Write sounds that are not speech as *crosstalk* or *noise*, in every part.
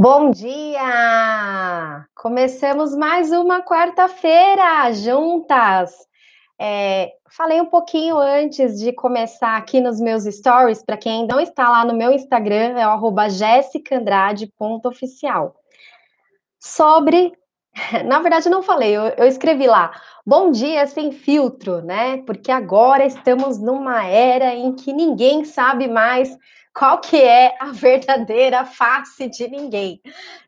Bom dia! Começamos mais uma quarta-feira juntas. É, falei um pouquinho antes de começar aqui nos meus stories, para quem não está lá no meu Instagram, é o jessicandrade.oficial. Sobre. *laughs* Na verdade, não falei, eu, eu escrevi lá. Bom dia sem filtro, né? Porque agora estamos numa era em que ninguém sabe mais qual que é a *laughs* verdadeira face de ninguém.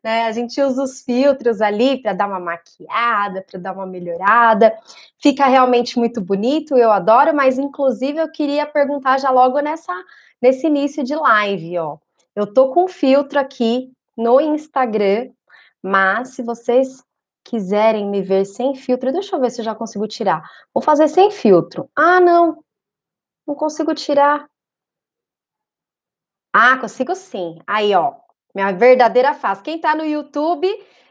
Né? A gente usa os filtros ali para dar uma maquiada, para dar uma melhorada. Fica realmente muito bonito, eu adoro, mas inclusive eu queria perguntar já logo nessa nesse início de live, ó. Eu tô com filtro aqui no Instagram, mas se vocês quiserem me ver sem filtro, deixa eu ver se eu já consigo tirar. Vou fazer sem filtro. Ah, não. Não consigo tirar. Ah, consigo sim. Aí, ó, minha verdadeira face. Quem tá no YouTube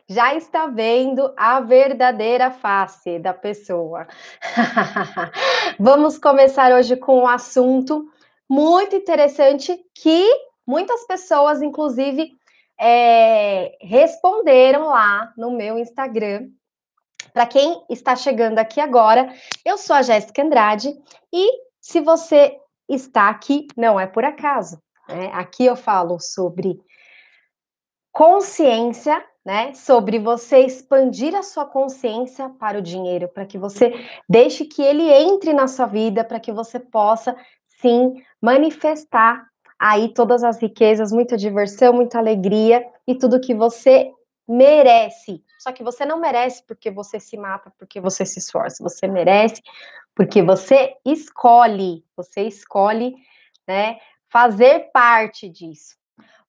já está vendo a verdadeira face da pessoa. *laughs* Vamos começar hoje com um assunto muito interessante que muitas pessoas, inclusive, é, responderam lá no meu Instagram. Para quem está chegando aqui agora, eu sou a Jéssica Andrade e se você está aqui, não é por acaso. Né? Aqui eu falo sobre consciência, né? Sobre você expandir a sua consciência para o dinheiro, para que você deixe que ele entre na sua vida, para que você possa sim manifestar aí todas as riquezas, muita diversão, muita alegria e tudo que você merece. Só que você não merece porque você se mata, porque você se esforça. Você merece porque você escolhe, você escolhe, né, fazer parte disso.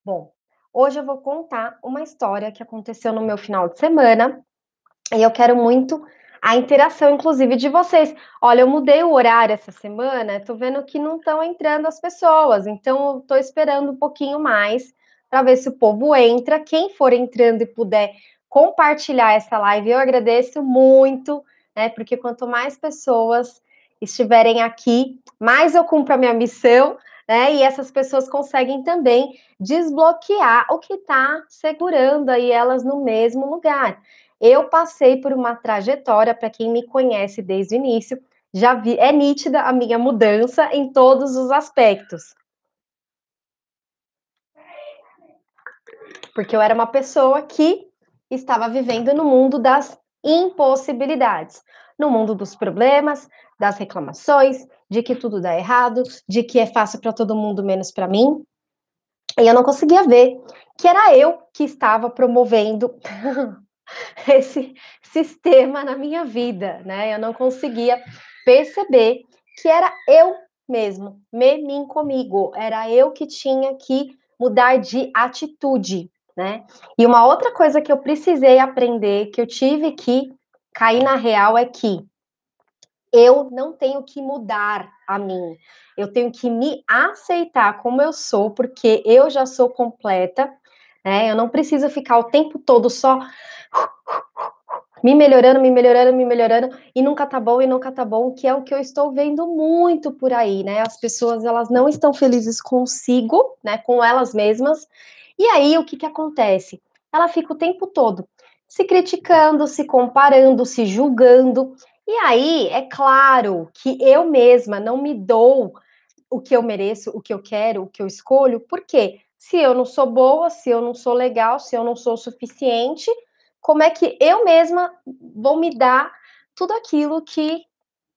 Bom, hoje eu vou contar uma história que aconteceu no meu final de semana e eu quero muito a interação, inclusive, de vocês. Olha, eu mudei o horário essa semana, tô vendo que não estão entrando as pessoas, então eu tô esperando um pouquinho mais para ver se o povo entra. Quem for entrando e puder compartilhar essa live, eu agradeço muito, né? Porque quanto mais pessoas estiverem aqui, mais eu cumpro a minha missão né? E essas pessoas conseguem também desbloquear o que está segurando aí elas no mesmo lugar. Eu passei por uma trajetória, para quem me conhece desde o início, já vi, é nítida a minha mudança em todos os aspectos. Porque eu era uma pessoa que estava vivendo no mundo das impossibilidades, no mundo dos problemas, das reclamações, de que tudo dá errado, de que é fácil para todo mundo menos para mim. E eu não conseguia ver que era eu que estava promovendo *laughs* esse sistema na minha vida, né? Eu não conseguia perceber que era eu mesmo, me, mim comigo, era eu que tinha que mudar de atitude, né? E uma outra coisa que eu precisei aprender, que eu tive que cair na real é que eu não tenho que mudar a mim. Eu tenho que me aceitar como eu sou, porque eu já sou completa, né? Eu não preciso ficar o tempo todo só me melhorando, me melhorando, me melhorando, e nunca tá bom, e nunca tá bom, que é o que eu estou vendo muito por aí, né? As pessoas, elas não estão felizes consigo, né? Com elas mesmas. E aí, o que que acontece? Ela fica o tempo todo se criticando, se comparando, se julgando, e aí, é claro que eu mesma não me dou o que eu mereço, o que eu quero, o que eu escolho, porque se eu não sou boa, se eu não sou legal, se eu não sou suficiente, como é que eu mesma vou me dar tudo aquilo que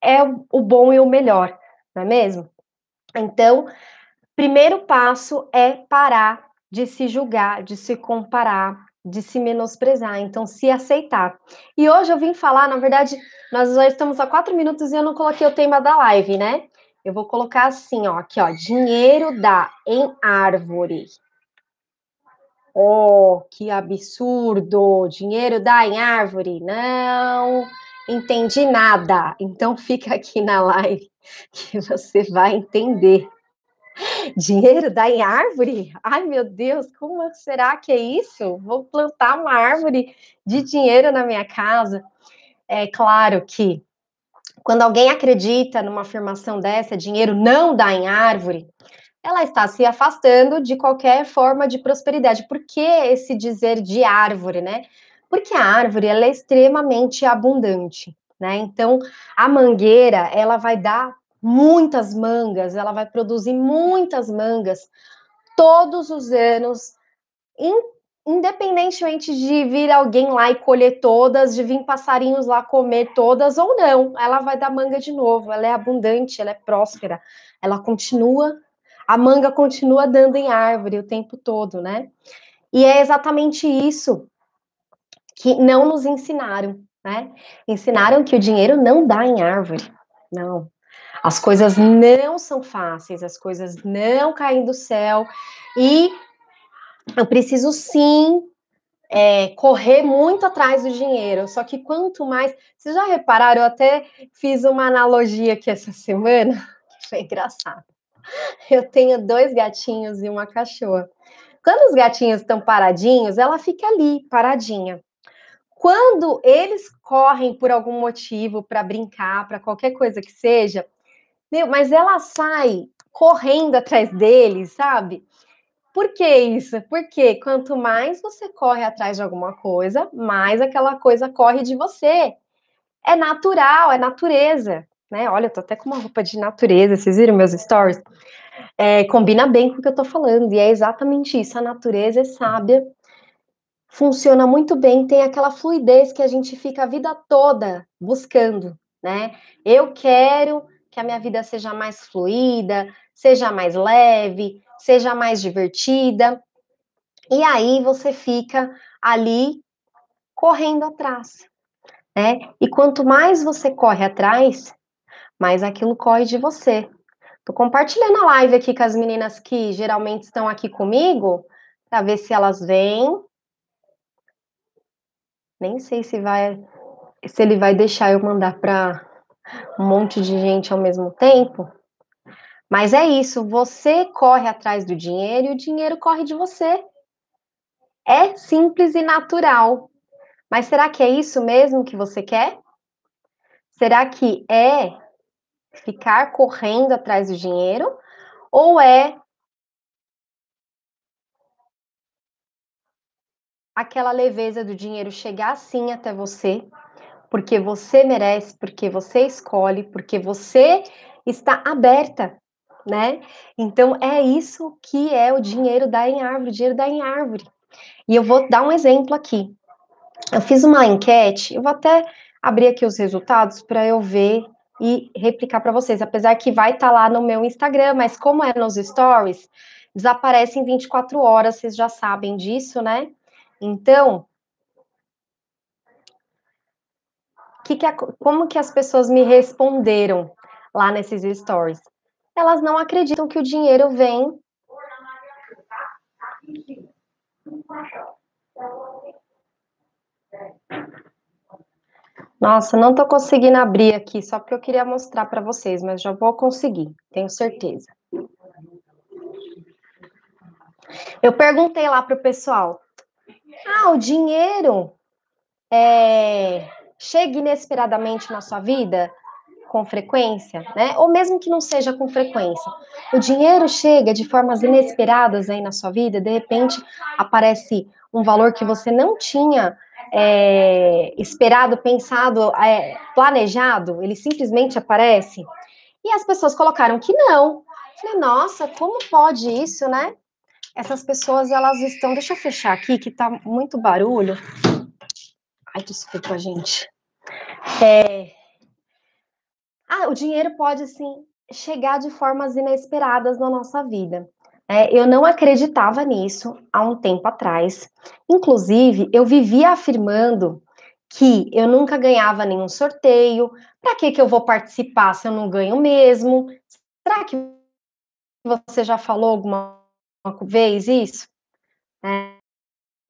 é o bom e o melhor, não é mesmo? Então, primeiro passo é parar de se julgar, de se comparar, de se menosprezar, então se aceitar. E hoje eu vim falar, na verdade, nós já estamos a quatro minutos e eu não coloquei o tema da live, né? Eu vou colocar assim, ó, aqui, ó, dinheiro dá em árvore. Oh, que absurdo! Dinheiro dá em árvore? Não entendi nada. Então fica aqui na live *laughs* que você vai entender. Dinheiro dá em árvore? Ai, meu Deus, como será que é isso? Vou plantar uma árvore de dinheiro na minha casa. É claro que quando alguém acredita numa afirmação dessa, dinheiro não dá em árvore, ela está se afastando de qualquer forma de prosperidade. Por que esse dizer de árvore, né? Porque a árvore ela é extremamente abundante, né? Então, a mangueira, ela vai dar muitas mangas, ela vai produzir muitas mangas todos os anos, independentemente de vir alguém lá e colher todas, de vir passarinhos lá comer todas ou não, ela vai dar manga de novo. Ela é abundante, ela é próspera, ela continua, a manga continua dando em árvore o tempo todo, né? E é exatamente isso que não nos ensinaram, né? Ensinaram que o dinheiro não dá em árvore. Não. As coisas não são fáceis, as coisas não caem do céu e eu preciso sim é, correr muito atrás do dinheiro. Só que quanto mais. Vocês já repararam? Eu até fiz uma analogia aqui essa semana, *laughs* que foi engraçado. Eu tenho dois gatinhos e uma cachorra. Quando os gatinhos estão paradinhos, ela fica ali, paradinha. Quando eles correm por algum motivo para brincar, para qualquer coisa que seja, meu, mas ela sai correndo atrás deles, sabe? Por que isso? Porque quanto mais você corre atrás de alguma coisa, mais aquela coisa corre de você. É natural, é natureza, né? Olha, eu tô até com uma roupa de natureza, vocês viram meus stories? É, combina bem com o que eu tô falando, e é exatamente isso. A natureza é sábia, funciona muito bem, tem aquela fluidez que a gente fica a vida toda buscando, né? Eu quero que a minha vida seja mais fluida, seja mais leve, seja mais divertida. E aí você fica ali correndo atrás, né? E quanto mais você corre atrás, mais aquilo corre de você. Tô compartilhando a live aqui com as meninas que geralmente estão aqui comigo, para ver se elas vêm. Nem sei se vai se ele vai deixar eu mandar para um monte de gente ao mesmo tempo. Mas é isso, você corre atrás do dinheiro e o dinheiro corre de você. É simples e natural. Mas será que é isso mesmo que você quer? Será que é ficar correndo atrás do dinheiro? Ou é aquela leveza do dinheiro chegar assim até você, porque você merece, porque você escolhe, porque você está aberta né? Então é isso que é o dinheiro da em árvore, o dinheiro da em árvore. E eu vou dar um exemplo aqui. Eu fiz uma enquete, eu vou até abrir aqui os resultados para eu ver e replicar para vocês, apesar que vai estar tá lá no meu Instagram, mas como é nos stories, desaparece em 24 horas, vocês já sabem disso, né? Então, que que a, como que as pessoas me responderam lá nesses stories? elas não acreditam que o dinheiro vem Nossa, não estou conseguindo abrir aqui, só porque eu queria mostrar para vocês, mas já vou conseguir, tenho certeza. Eu perguntei lá para o pessoal: ah, o dinheiro é, chega inesperadamente na sua vida? com frequência, né? Ou mesmo que não seja com frequência. O dinheiro chega de formas inesperadas aí na sua vida, de repente aparece um valor que você não tinha é, esperado, pensado, é, planejado, ele simplesmente aparece. E as pessoas colocaram que não. Falei, nossa, como pode isso, né? Essas pessoas, elas estão. Deixa eu fechar aqui, que tá muito barulho. Ai, desculpa, gente. É, ah, o dinheiro pode sim chegar de formas inesperadas na nossa vida. É, eu não acreditava nisso há um tempo atrás. Inclusive, eu vivia afirmando que eu nunca ganhava nenhum sorteio. Para que, que eu vou participar se eu não ganho mesmo? Será que você já falou alguma vez isso? É,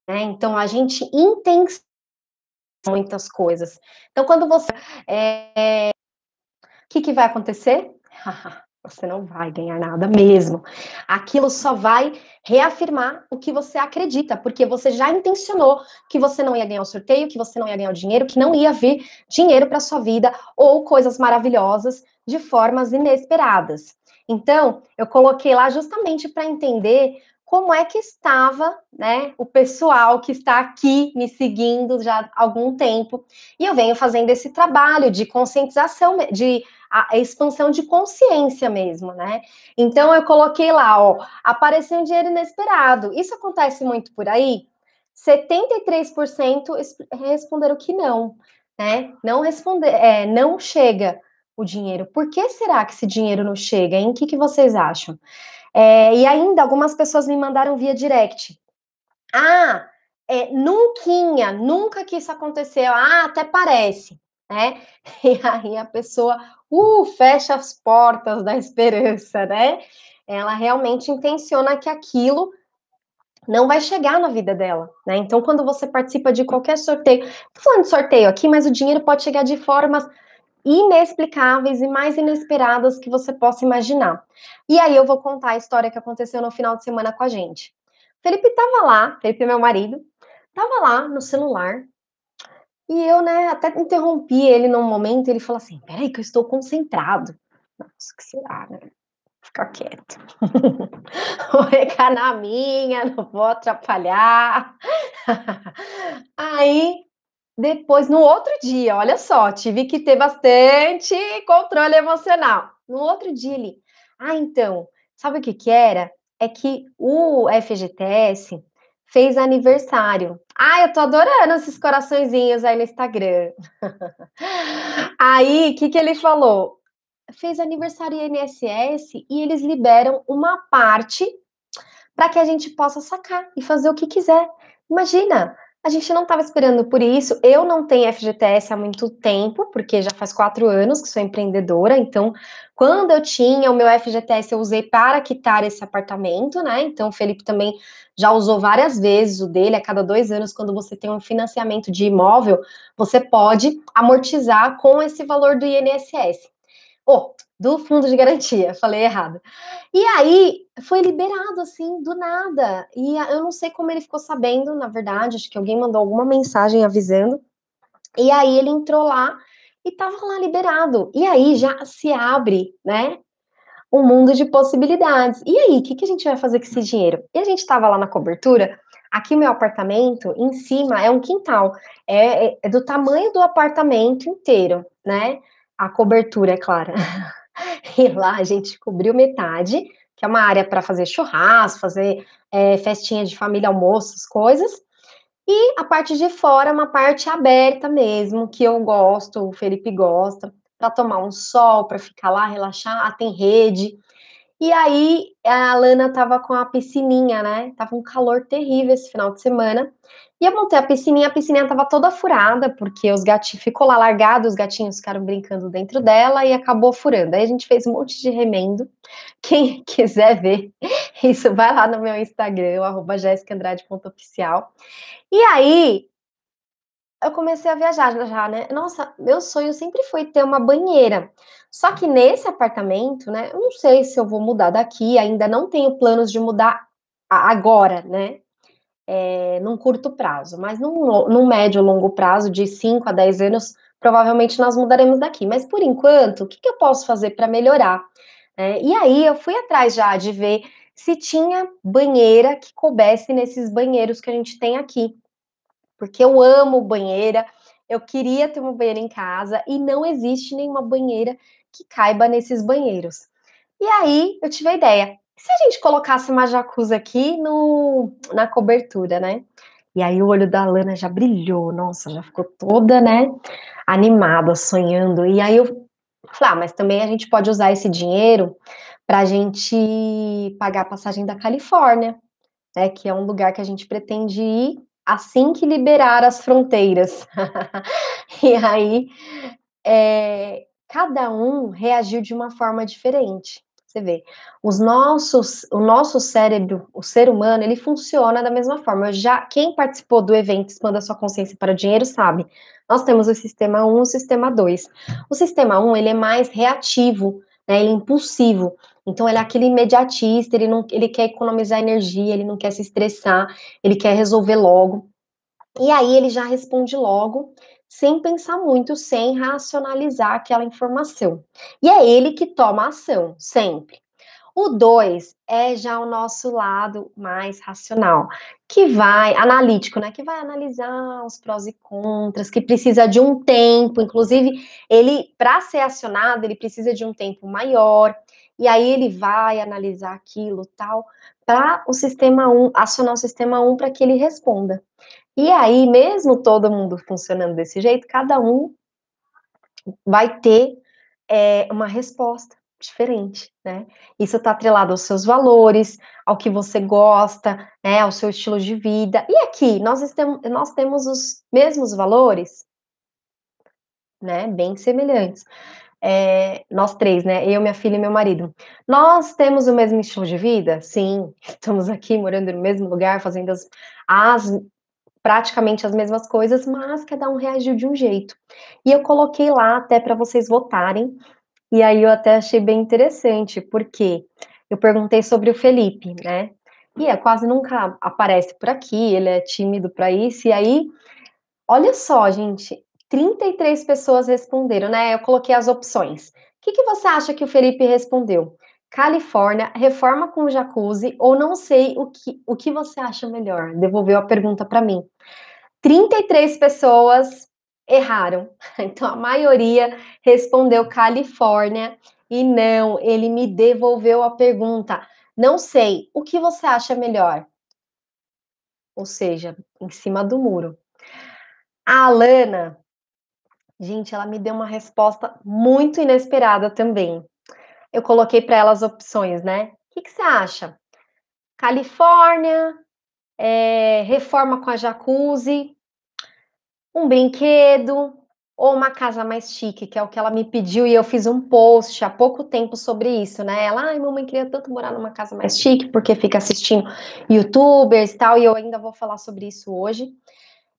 é, então, a gente intensifica muitas coisas. Então, quando você é, que, que vai acontecer? *laughs* você não vai ganhar nada mesmo. Aquilo só vai reafirmar o que você acredita, porque você já intencionou que você não ia ganhar o sorteio, que você não ia ganhar o dinheiro, que não ia vir dinheiro para sua vida ou coisas maravilhosas de formas inesperadas. Então, eu coloquei lá justamente para entender como é que estava, né, o pessoal que está aqui me seguindo já há algum tempo. E eu venho fazendo esse trabalho de conscientização, de a expansão de consciência mesmo, né? Então eu coloquei lá, ó, apareceu um dinheiro inesperado. Isso acontece muito por aí? 73% responderam que não, né? Não responder, é, não chega o dinheiro. Por que será que esse dinheiro não chega? Em que, que vocês acham? É, e ainda algumas pessoas me mandaram via direct. Ah, é, nunca, nunca que isso aconteceu. Ah, até parece, né? *laughs* E aí a pessoa, uh, fecha as portas da esperança, né? Ela realmente intenciona que aquilo não vai chegar na vida dela, né? Então, quando você participa de qualquer sorteio, tô falando de sorteio aqui, mas o dinheiro pode chegar de formas inexplicáveis e mais inesperadas que você possa imaginar. E aí eu vou contar a história que aconteceu no final de semana com a gente. Felipe tava lá, Felipe é meu marido, tava lá no celular, e eu, né, até interrompi ele num momento, ele falou assim, peraí que eu estou concentrado. Nossa, que será, né? Ficar quieto. *laughs* vou ficar na minha, não vou atrapalhar. *laughs* Aí depois, no outro dia, olha só, tive que ter bastante controle emocional. No outro dia, ele, ah, então, sabe o que que era? É que o FGTS fez aniversário. Ah, eu tô adorando esses coraçõezinhos aí no Instagram. *laughs* aí, o que que ele falou? Fez aniversário INSS e eles liberam uma parte para que a gente possa sacar e fazer o que quiser. Imagina, a gente não estava esperando por isso. Eu não tenho FGTS há muito tempo, porque já faz quatro anos que sou empreendedora. Então, quando eu tinha o meu FGTS, eu usei para quitar esse apartamento, né? Então, o Felipe também já usou várias vezes o dele. A cada dois anos, quando você tem um financiamento de imóvel, você pode amortizar com esse valor do INSS. Oh, do fundo de garantia, falei errado. E aí foi liberado assim do nada. E eu não sei como ele ficou sabendo, na verdade, acho que alguém mandou alguma mensagem avisando. E aí ele entrou lá e tava lá liberado. E aí já se abre, né? Um mundo de possibilidades. E aí, o que, que a gente vai fazer com esse dinheiro? E a gente estava lá na cobertura. Aqui, meu apartamento, em cima, é um quintal. É, é, é do tamanho do apartamento inteiro, né? A cobertura, é claro. *laughs* E lá a gente cobriu metade, que é uma área para fazer churrasco, fazer é, festinha de família, almoços, coisas. E a parte de fora é uma parte aberta mesmo, que eu gosto, o Felipe gosta, para tomar um sol, para ficar lá, relaxar. Ah, tem rede. E aí a Lana tava com a piscininha, né? Tava um calor terrível esse final de semana. E eu montei a piscininha, a piscininha tava toda furada, porque os gatinhos ficou lá largado, os gatinhos ficaram brincando dentro dela e acabou furando. Aí a gente fez um monte de remendo. Quem *laughs* quiser ver isso, vai lá no meu Instagram, arroba. E aí eu comecei a viajar já, né? Nossa, meu sonho sempre foi ter uma banheira. Só que nesse apartamento, né? Eu não sei se eu vou mudar daqui, ainda não tenho planos de mudar agora, né? É, num curto prazo, mas num, num médio longo prazo, de 5 a 10 anos, provavelmente nós mudaremos daqui. Mas por enquanto, o que, que eu posso fazer para melhorar? É, e aí eu fui atrás já de ver se tinha banheira que coubesse nesses banheiros que a gente tem aqui porque eu amo banheira, eu queria ter uma banheira em casa e não existe nenhuma banheira que caiba nesses banheiros. E aí eu tive a ideia, se a gente colocasse uma jacuzzi aqui no, na cobertura, né? E aí o olho da Lana já brilhou, nossa, já ficou toda, né, animada, sonhando. E aí eu falei, ah, mas também a gente pode usar esse dinheiro para a gente pagar a passagem da Califórnia, né, que é um lugar que a gente pretende ir assim que liberar as fronteiras. *laughs* e aí, é, cada um reagiu de uma forma diferente. Você vê, os nossos, o nosso cérebro, o ser humano, ele funciona da mesma forma. Já quem participou do evento Expanda Sua Consciência para o Dinheiro sabe. Nós temos o sistema 1 e o sistema 2. O sistema 1, ele é mais reativo, né, ele é impulsivo. Então ele é aquele imediatista, ele não ele quer economizar energia, ele não quer se estressar, ele quer resolver logo. E aí ele já responde logo, sem pensar muito, sem racionalizar aquela informação. E é ele que toma ação, sempre. O 2 é já o nosso lado mais racional, que vai, analítico, né? Que vai analisar os prós e contras, que precisa de um tempo, inclusive, ele, para ser acionado, ele precisa de um tempo maior, e aí ele vai analisar aquilo tal, para o sistema 1, acionar o sistema 1 para que ele responda. E aí, mesmo todo mundo funcionando desse jeito, cada um vai ter é, uma resposta diferente, né? Isso está atrelado aos seus valores, ao que você gosta, né, ao seu estilo de vida. E aqui, nós, estamos, nós temos os mesmos valores, né? Bem semelhantes. É, nós três, né? Eu, minha filha e meu marido. Nós temos o mesmo estilo de vida? Sim, *laughs* estamos aqui morando no mesmo lugar, fazendo as, as praticamente as mesmas coisas, mas cada um reagiu de um jeito. E eu coloquei lá até para vocês votarem e aí eu até achei bem interessante, porque eu perguntei sobre o Felipe, né? E é, quase nunca aparece por aqui, ele é tímido para isso. E aí, olha só, gente, 33 pessoas responderam, né? Eu coloquei as opções. O que, que você acha que o Felipe respondeu? Califórnia, reforma com jacuzzi ou não sei o que, o que você acha melhor? Devolveu a pergunta para mim. 33 pessoas erraram. *laughs* Então a maioria respondeu Califórnia e não, ele me devolveu a pergunta. Não sei, o que você acha melhor? Ou seja, em cima do muro. A Alana, gente, ela me deu uma resposta muito inesperada também. Eu coloquei para ela as opções, né? O que, que você acha? Califórnia, é, reforma com a jacuzzi, um brinquedo ou uma casa mais chique, que é o que ela me pediu, e eu fiz um post há pouco tempo sobre isso, né? Ela, ai, mamãe queria tanto morar numa casa mais chique, porque fica assistindo youtubers e tal, e eu ainda vou falar sobre isso hoje.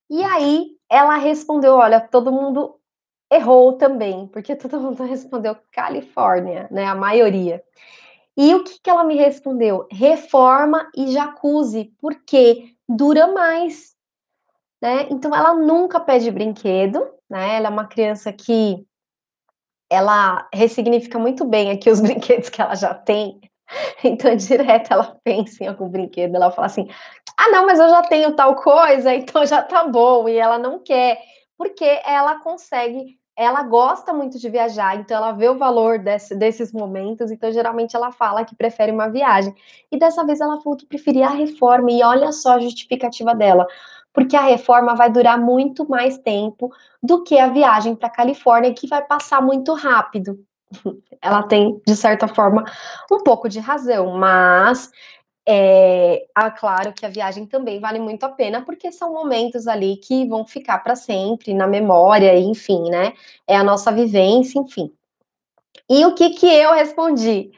E aí ela respondeu: olha, todo mundo errou também, porque *laughs* todo mundo respondeu Califórnia, né? A maioria. E o que, que ela me respondeu? Reforma e jacuzzi, porque dura mais né? Então ela nunca pede brinquedo, né? Ela é uma criança que ela ressignifica muito bem aqui os *laughs* brinquedos que ela já tem. Então, direto ela pensa em algum brinquedo, ela fala assim: "Ah, não, mas eu já tenho tal coisa, *laughs* então já tá bom". E ela não quer, porque ela consegue ela gosta muito de viajar, então ela vê o valor desse, desses momentos, então geralmente ela fala que prefere uma viagem. E dessa vez ela falou que preferia a reforma, e olha só a justificativa dela porque a reforma vai durar muito mais tempo do que a viagem para a Califórnia, que vai passar muito rápido. *laughs* Ela tem, de certa forma, um pouco de razão, mas é, é claro que a viagem também vale muito a pena, porque são momentos ali que vão ficar para sempre na memória, enfim, né? É a nossa vivência, enfim. E o que que eu respondi?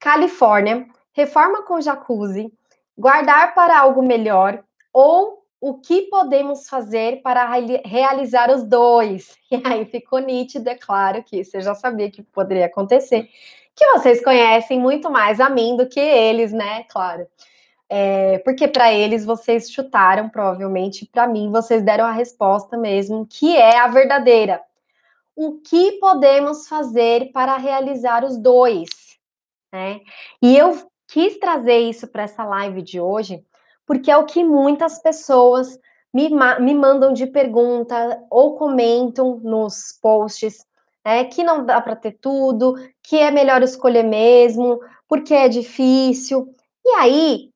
Califórnia, reforma com jacuzzi, guardar para algo melhor ou o que podemos fazer para realizar os dois? *laughs* E aí ficou nítido, é claro que você já sabia que poderia acontecer, que vocês conhecem muito mais a mim do que eles, né? Claro. É, porque para eles vocês chutaram, provavelmente, para mim vocês deram a resposta mesmo, que é a verdadeira. O que podemos fazer para realizar os dois? Né? E eu quis trazer isso para essa live de hoje, porque é o que muitas pessoas me, me mandam de pergunta ou comentam nos posts, né, que não dá para ter tudo, que é melhor escolher mesmo, porque é difícil. E aí,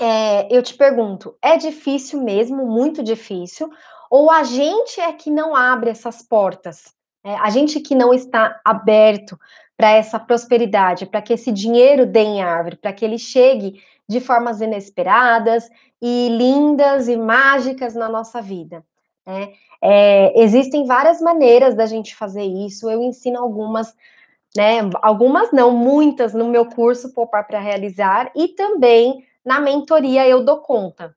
é, eu te pergunto, é difícil mesmo, muito difícil, ou a gente é que não abre essas portas? É, a gente que não está aberto para essa prosperidade, para que esse dinheiro dê em árvore, para que ele chegue de formas inesperadas e lindas e mágicas na nossa vida. Né? É, existem várias maneiras da gente fazer isso, eu ensino algumas, né? Algumas não, muitas no meu curso Poupar para Realizar e também na mentoria Eu Dou Conta.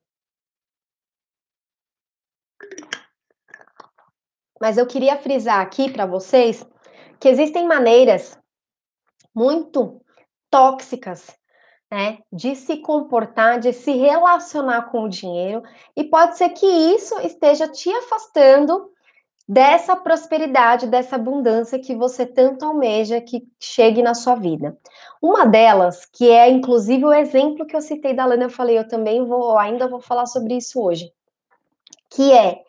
Mas eu queria frisar aqui para vocês que existem maneiras muito tóxicas né, de se comportar, de se relacionar com o dinheiro, e pode ser que isso esteja te afastando dessa prosperidade, dessa abundância que você tanto almeja que chegue na sua vida. Uma delas, que é inclusive o exemplo que eu citei da Lana, eu falei, eu também vou, ainda vou falar sobre isso hoje, que é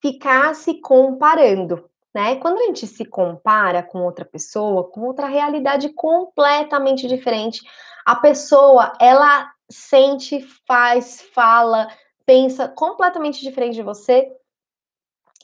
ficar se comparando, né? Quando a gente se compara com outra pessoa, com outra realidade completamente diferente, a pessoa, ela sente, faz, fala, pensa completamente diferente de você,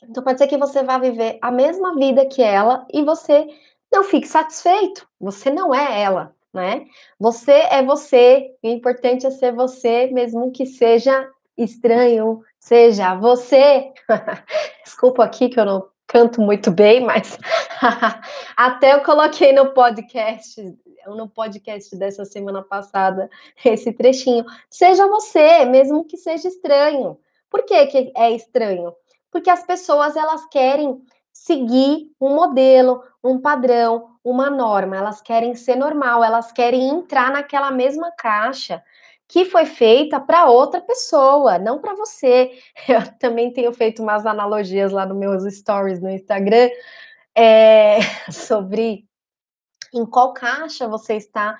então pode ser que você vá viver a mesma vida que ela e você não fique satisfeito. Você não é ela, né? Você é você. O importante é ser você, mesmo que seja estranho, seja você. *laughs* Desculpa aqui que eu não canto muito bem, mas *laughs* até eu coloquei no podcast, no podcast dessa semana passada, *laughs* esse trechinho. Seja você, mesmo que seja estranho. Por que, que é estranho? porque as pessoas elas querem seguir um modelo, um padrão, uma norma, elas querem ser normal, elas querem entrar naquela mesma caixa que foi feita para outra pessoa, não para você. *laughs* Eu também tenho feito umas analogias lá nos meus stories no Instagram é, *laughs* sobre em qual caixa você está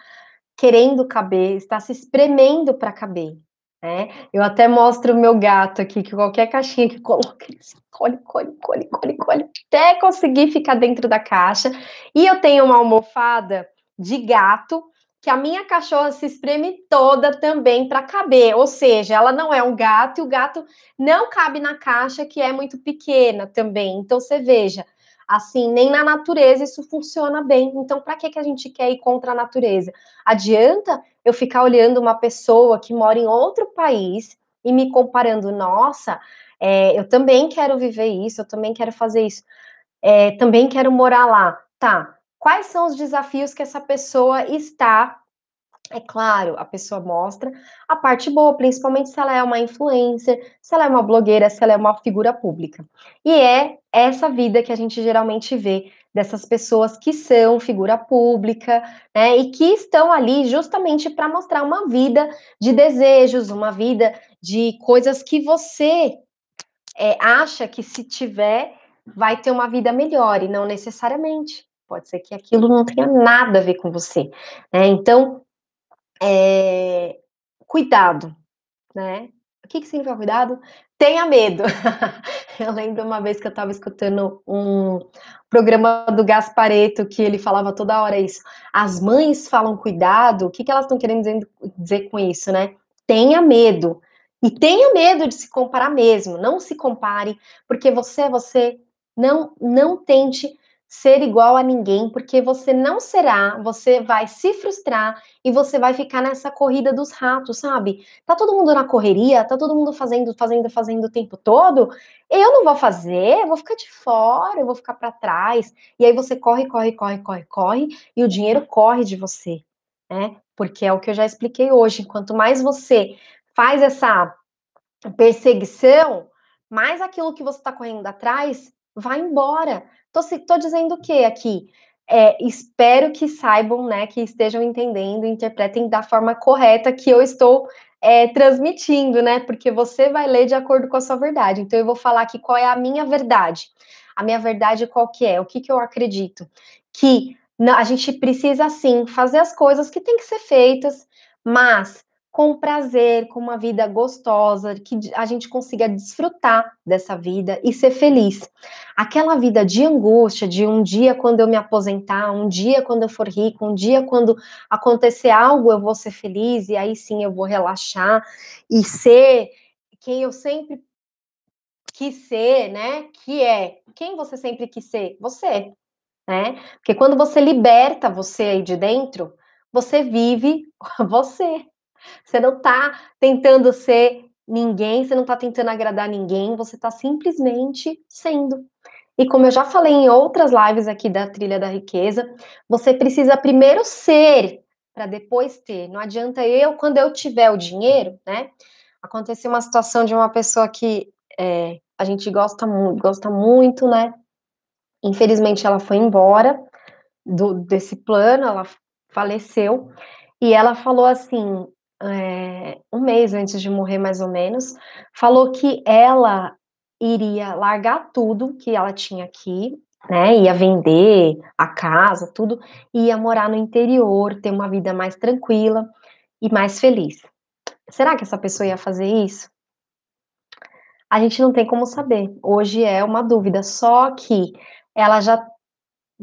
querendo caber, está se espremendo para caber. Né? Eu até mostro o meu gato aqui, que qualquer caixinha que coloca, ele se colhe, colhe, colhe, colhe, colhe, até conseguir ficar dentro da caixa. E eu tenho uma almofada de gato, que a minha cachorra se espreme toda também para caber, ou seja, ela não é um gato e o gato não cabe na caixa, que é muito pequena também. Então, você veja, assim, nem na natureza isso funciona bem. Então, para que, que a gente quer ir contra a natureza? Adianta eu ficar olhando uma pessoa que mora em outro país e me comparando, nossa, é, eu também quero viver isso, eu também quero fazer isso, é, também quero morar lá. Tá, quais são os desafios que essa pessoa está é claro, a pessoa mostra a parte boa, principalmente se ela é uma influencer, se ela é uma blogueira, se ela é uma figura pública. E é essa vida que a gente geralmente vê dessas pessoas que são figura pública, né, e que estão ali justamente para mostrar uma vida de desejos, uma vida de coisas que você é, acha que se tiver vai ter uma vida melhor e não necessariamente. Pode ser que aquilo não tenha nada a ver com você. Né? Então, é, cuidado, né? O que, que significa cuidado? Tenha medo. *laughs* eu lembro uma vez que eu estava escutando um programa do Gaspareto que ele falava toda hora isso. As mães falam cuidado, o que, que elas estão querendo dizer, dizer com isso, né? Tenha medo. E tenha medo de se comparar mesmo. Não se compare, porque você é você. Não, não tente ser igual a ninguém, porque você não será, você vai se frustrar e você vai ficar nessa corrida dos ratos, sabe? Tá todo mundo na correria, tá todo mundo fazendo, fazendo, fazendo o tempo todo. Eu não vou fazer, eu vou ficar de fora, eu vou ficar para trás. E aí você corre, corre, corre, corre, corre, e o dinheiro corre de você, né? Porque é o que eu já expliquei hoje. Quanto mais você faz essa perseguição, mais aquilo que você está correndo atrás vai embora. Tô, tô dizendo o que aqui? É, espero que saibam, né, que estejam entendendo, interpretem da forma correta que eu estou é, transmitindo, né? Porque você vai ler de acordo com a sua verdade. Então eu vou falar aqui qual é a minha verdade. A minha verdade qual que é? O que, que eu acredito? Que a gente precisa sim fazer as coisas que tem que ser feitas, mas com prazer, com uma vida gostosa, que a gente consiga desfrutar dessa vida e ser feliz. Aquela vida de angústia, de um dia quando eu me aposentar, um dia quando eu for rico, um dia quando acontecer algo eu vou ser feliz e aí sim eu vou relaxar e ser quem eu sempre quis ser, né? Que é quem você sempre quis ser? Você, né? Porque quando você liberta você aí de dentro, você vive *laughs* você. Você não está tentando ser ninguém, você não está tentando agradar ninguém, você está simplesmente sendo. E como eu já falei em outras lives aqui da Trilha da Riqueza, você precisa primeiro ser para depois ter. Não adianta eu, quando eu tiver o dinheiro, né? Aconteceu uma situação de uma pessoa que é, a gente gosta muito, gosta muito, né? Infelizmente ela foi embora do, desse plano, ela faleceu, e ela falou assim: é, um mês antes de morrer, mais ou menos, falou que ela iria largar tudo que ela tinha aqui, né? Ia vender a casa, tudo, e ia morar no interior, ter uma vida mais tranquila e mais feliz. Será que essa pessoa ia fazer isso? A gente não tem como saber. Hoje é uma dúvida, só que ela já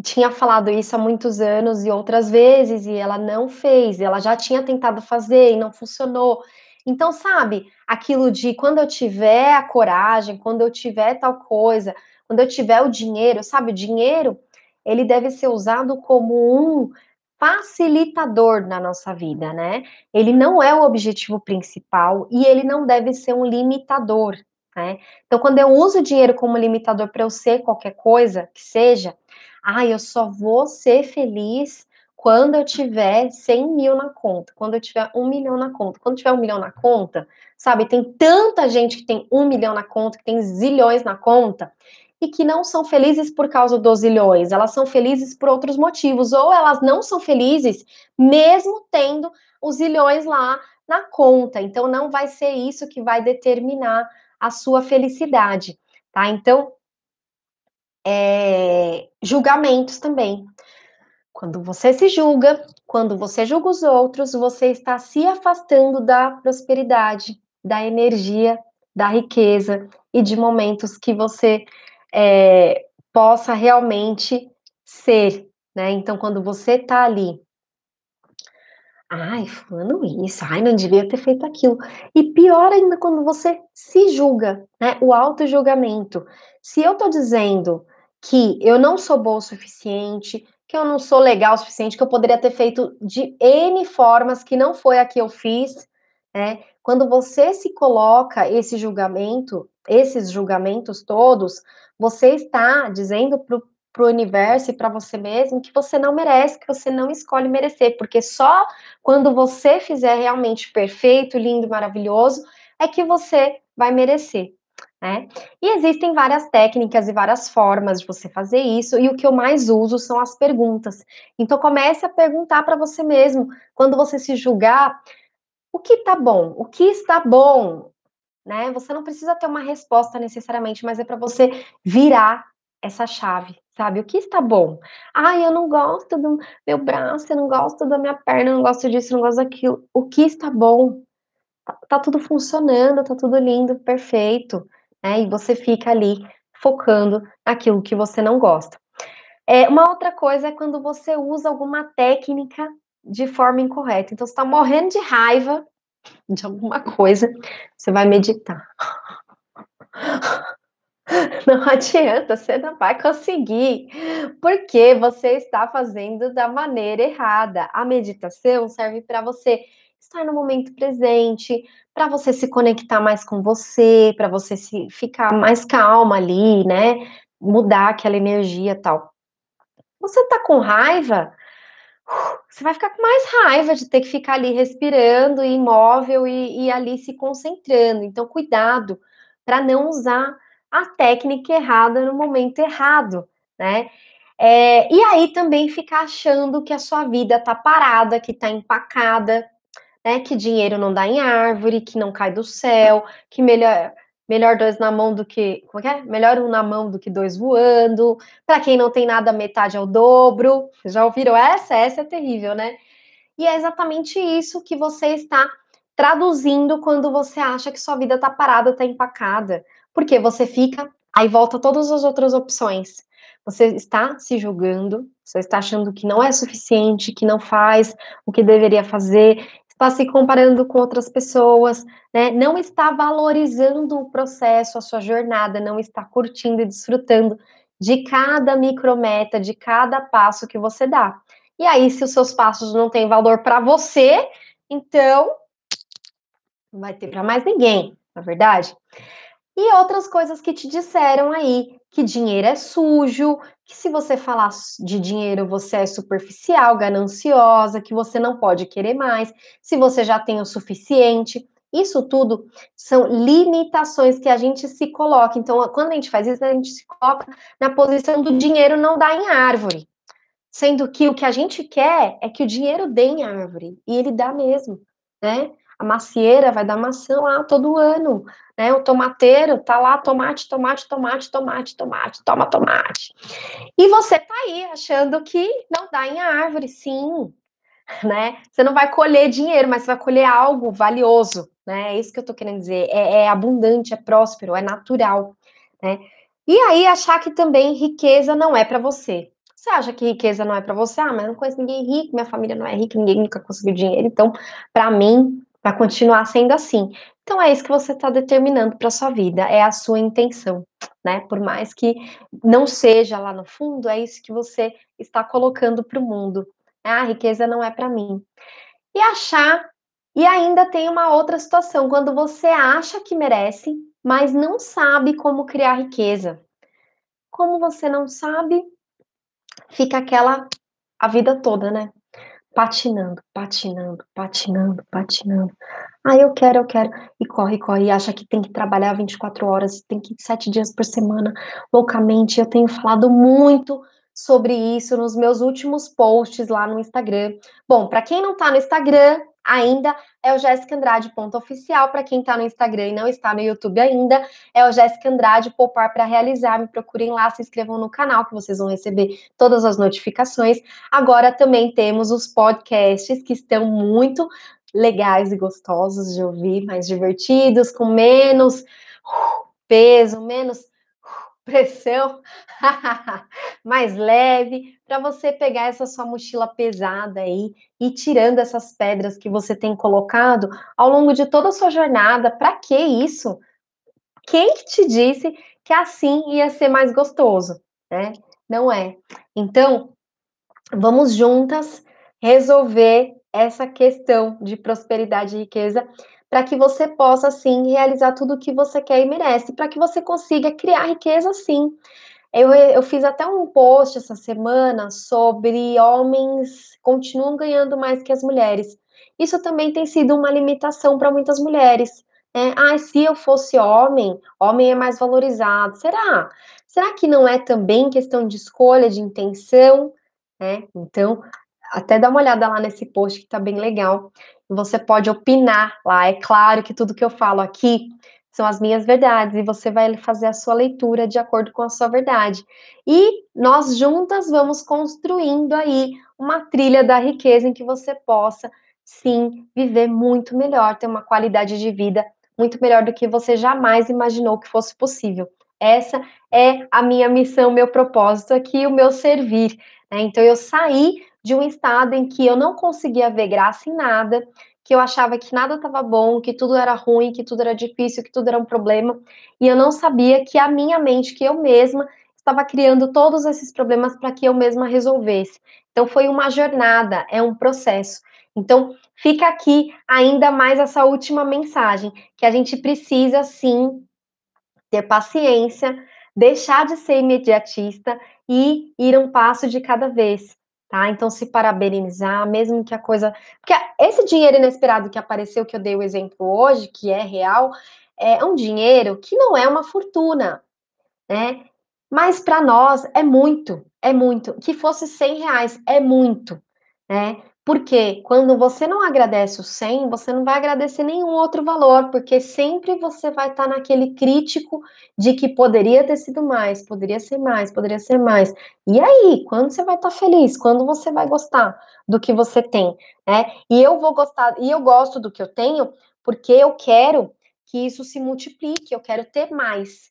tinha falado isso há muitos anos e outras vezes e ela não fez, ela já tinha tentado fazer e não funcionou. Então, sabe, aquilo de quando eu tiver a coragem, quando eu tiver tal coisa, quando eu tiver o dinheiro, sabe, o dinheiro, ele deve ser usado como um facilitador na nossa vida, né? Ele não é o objetivo principal e ele não deve ser um limitador, né? Então, quando eu uso o dinheiro como limitador para eu ser qualquer coisa que seja, ah, eu só vou ser feliz quando eu tiver 100 mil na conta, quando eu tiver um milhão na conta. Quando tiver um milhão na conta, sabe, tem tanta gente que tem um milhão na conta, que tem zilhões na conta, e que não são felizes por causa dos zilhões, elas são felizes por outros motivos, ou elas não são felizes mesmo tendo os zilhões lá na conta. Então, não vai ser isso que vai determinar a sua felicidade, tá? Então, é, julgamentos também. Quando você se julga, quando você julga os outros, você está se afastando da prosperidade, da energia, da riqueza e de momentos que você é, possa realmente ser, né? Então, quando você está ali Ai, fulano isso, ai, não devia ter feito aquilo. E pior ainda quando você se julga, né? O auto-julgamento. Se eu tô dizendo que eu não sou boa o suficiente, que eu não sou legal o suficiente, que eu poderia ter feito de N formas que não foi a que eu fiz, né? Quando você se coloca esse julgamento, esses julgamentos todos, você está dizendo para o universo e para você mesmo que você não merece, que você não escolhe merecer, porque só quando você fizer realmente perfeito, lindo, maravilhoso, é que você vai merecer. Né? E existem várias técnicas e várias formas de você fazer isso, e o que eu mais uso são as perguntas. Então comece a perguntar para você mesmo, quando você se julgar, o que tá bom? O que está bom? Né? Você não precisa ter uma resposta necessariamente, mas é para você virar essa chave, sabe? O que está bom? Ai, eu não gosto do meu braço, eu não gosto da minha perna, eu não gosto disso, eu não gosto daquilo. O que está bom? Tá, tá tudo funcionando, tá tudo lindo, perfeito, né? E você fica ali focando naquilo que você não gosta. É, uma outra coisa é quando você usa alguma técnica de forma incorreta. Então, você está morrendo de raiva de alguma coisa, você vai meditar. *laughs* Não adianta, você não vai conseguir, porque você está fazendo da maneira errada. A meditação serve para você estar no momento presente, para você se conectar mais com você, para você se ficar mais calma ali, né? Mudar aquela energia tal. Você tá com raiva, você vai ficar com mais raiva de ter que ficar ali respirando, imóvel e, e ali se concentrando. Então, cuidado para não usar a técnica errada no momento errado, né? É, e aí também ficar achando que a sua vida tá parada, que tá empacada, né? Que dinheiro não dá em árvore, que não cai do céu, que melhor melhor dois na mão do que como é, é? melhor um na mão do que dois voando. Para quem não tem nada, metade é o dobro. Já ouviram essa? Essa é terrível, né? E é exatamente isso que você está traduzindo quando você acha que sua vida tá parada, tá empacada. Porque você fica, aí volta todas as outras opções. Você está se julgando, você está achando que não é suficiente, que não faz o que deveria fazer, está se comparando com outras pessoas, né? Não está valorizando o processo, a sua jornada, não está curtindo e desfrutando de cada micrometa, de cada passo que você dá. E aí, se os seus passos não têm valor para você, então não vai ter para mais ninguém, na é verdade? E outras coisas que te disseram aí, que dinheiro é sujo, que se você falar de dinheiro você é superficial, gananciosa, que você não pode querer mais, se você já tem o suficiente. Isso tudo são limitações que a gente se coloca. Então, quando a gente faz isso, a gente se coloca na posição do dinheiro não dar em árvore. Sendo que o que a gente quer é que o dinheiro dê em árvore. E ele dá mesmo, né? A macieira vai dar maçã lá todo ano, né? O tomateiro tá lá, tomate, tomate, tomate, tomate, tomate, toma tomate. E você tá aí achando que não dá em árvore, sim, né? Você não vai colher dinheiro, mas você vai colher algo valioso, né? É isso que eu tô querendo dizer. É, é abundante, é próspero, é natural, né? E aí achar que também riqueza não é para você. Você acha que riqueza não é para você? Ah, mas eu não conheço ninguém rico, minha família não é rica, ninguém nunca conseguiu dinheiro, então para mim vai continuar sendo assim. Então é isso que você está determinando para sua vida, é a sua intenção, né? Por mais que não seja lá no fundo, é isso que você está colocando para o mundo. Ah, a riqueza não é para mim. E achar, e ainda tem uma outra situação, quando você acha que merece, mas não sabe como criar riqueza. Como você não sabe, fica aquela a vida toda, né? Patinando, patinando, patinando, patinando. Ah, eu quero, eu quero. E corre, corre, e acha que tem que trabalhar 24 horas, tem que ir sete dias por semana, loucamente. Eu tenho falado muito sobre isso nos meus últimos posts lá no Instagram. Bom, para quem não está no Instagram ainda, é o Jéssica Andrade ponto oficial. Para quem está no Instagram e não está no YouTube ainda, é o Jéssica Andrade Poupar para Realizar. Me procurem lá, se inscrevam no canal que vocês vão receber todas as notificações. Agora também temos os podcasts que estão muito legais e gostosos de ouvir, mais divertidos, com menos peso, menos pressão *laughs* mais leve, para você pegar essa sua mochila pesada aí e tirando essas pedras que você tem colocado ao longo de toda a sua jornada. Para que isso? Quem que te disse que assim ia ser mais gostoso, né? Não é. Então, vamos juntas resolver essa questão de prosperidade e riqueza para que você possa, sim, realizar tudo o que você quer e merece, para que você consiga criar riqueza, sim. Eu, eu fiz até um post essa semana sobre homens continuam ganhando mais que as mulheres. Isso também tem sido uma limitação para muitas mulheres. Ah, se eu fosse homem, homem é mais valorizado. Será? Será que não é também questão de escolha, de intenção? Né? Então, até dá uma olhada lá nesse post que está bem legal. Você pode opinar lá. É claro que tudo que eu falo aqui são as minhas verdades e você vai fazer a sua leitura de acordo com a sua verdade. E nós juntas vamos construindo aí uma trilha da riqueza em que você possa sim viver muito melhor, ter uma qualidade de vida muito melhor do que você jamais imaginou que fosse possível. Essa é a minha missão, meu propósito aqui, o meu servir. Né? Então eu saí de um estado em que eu não conseguia ver graça em nada, que eu achava que nada estava bom, que tudo era ruim, que tudo era difícil, que tudo era um problema, e eu não sabia que a minha mente, que eu mesma, estava criando todos esses problemas para que eu mesma resolvesse. Então foi uma jornada, é um processo. Então fica aqui ainda mais essa última mensagem, que a gente precisa sim ter paciência, deixar de ser imediatista e ir um passo de cada vez tá? Então, se parabenizar, mesmo que a coisa. Porque esse dinheiro inesperado que apareceu, que eu dei o exemplo hoje, que é real, é um dinheiro que não é uma fortuna, né? Mas para nós é muito, é muito. Que fosse 100 reais é muito, né? Porque quando você não agradece o 100, você não vai agradecer nenhum outro valor, porque sempre você vai estar tá naquele crítico de que poderia ter sido mais, poderia ser mais, poderia ser mais. E aí, quando você vai estar tá feliz? Quando você vai gostar do que você tem, né? E eu vou gostar, e eu gosto do que eu tenho, porque eu quero que isso se multiplique, eu quero ter mais.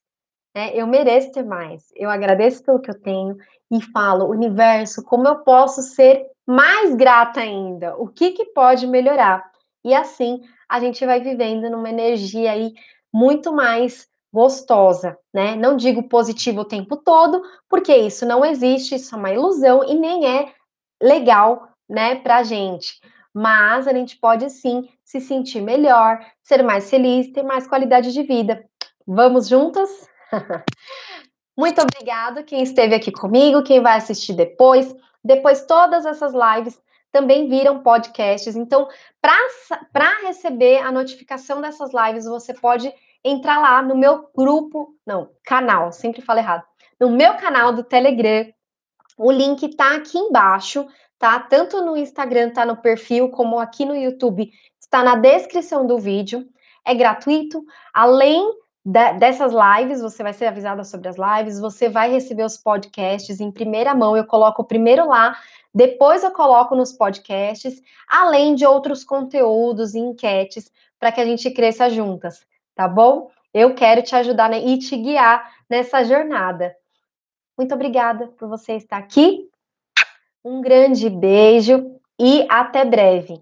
Né? Eu mereço ter mais. Eu agradeço pelo que eu tenho e falo, universo, como eu posso ser mais grata ainda? O que, que pode melhorar? E assim a gente vai vivendo numa energia aí muito mais gostosa, né? Não digo positivo o tempo todo, porque isso não existe, isso é uma ilusão e nem é legal, né, pra gente. Mas a gente pode sim se sentir melhor, ser mais feliz, ter mais qualidade de vida. Vamos juntas? Muito obrigada quem esteve aqui comigo, quem vai assistir depois. Depois, todas essas lives também viram podcasts. Então, para receber a notificação dessas lives, você pode entrar lá no meu grupo, não, canal, sempre falo errado, no meu canal do Telegram. O link tá aqui embaixo, tá? Tanto no Instagram, tá no perfil, como aqui no YouTube está na descrição do vídeo, é gratuito, além dessas lives, você vai ser avisada sobre as lives, você vai receber os podcasts em primeira mão, eu coloco primeiro lá, depois eu coloco nos podcasts, além de outros conteúdos e enquetes para que a gente cresça juntas, tá bom? Eu quero te ajudar né, e te guiar nessa jornada. Muito obrigada por você estar aqui. Um grande beijo e até breve.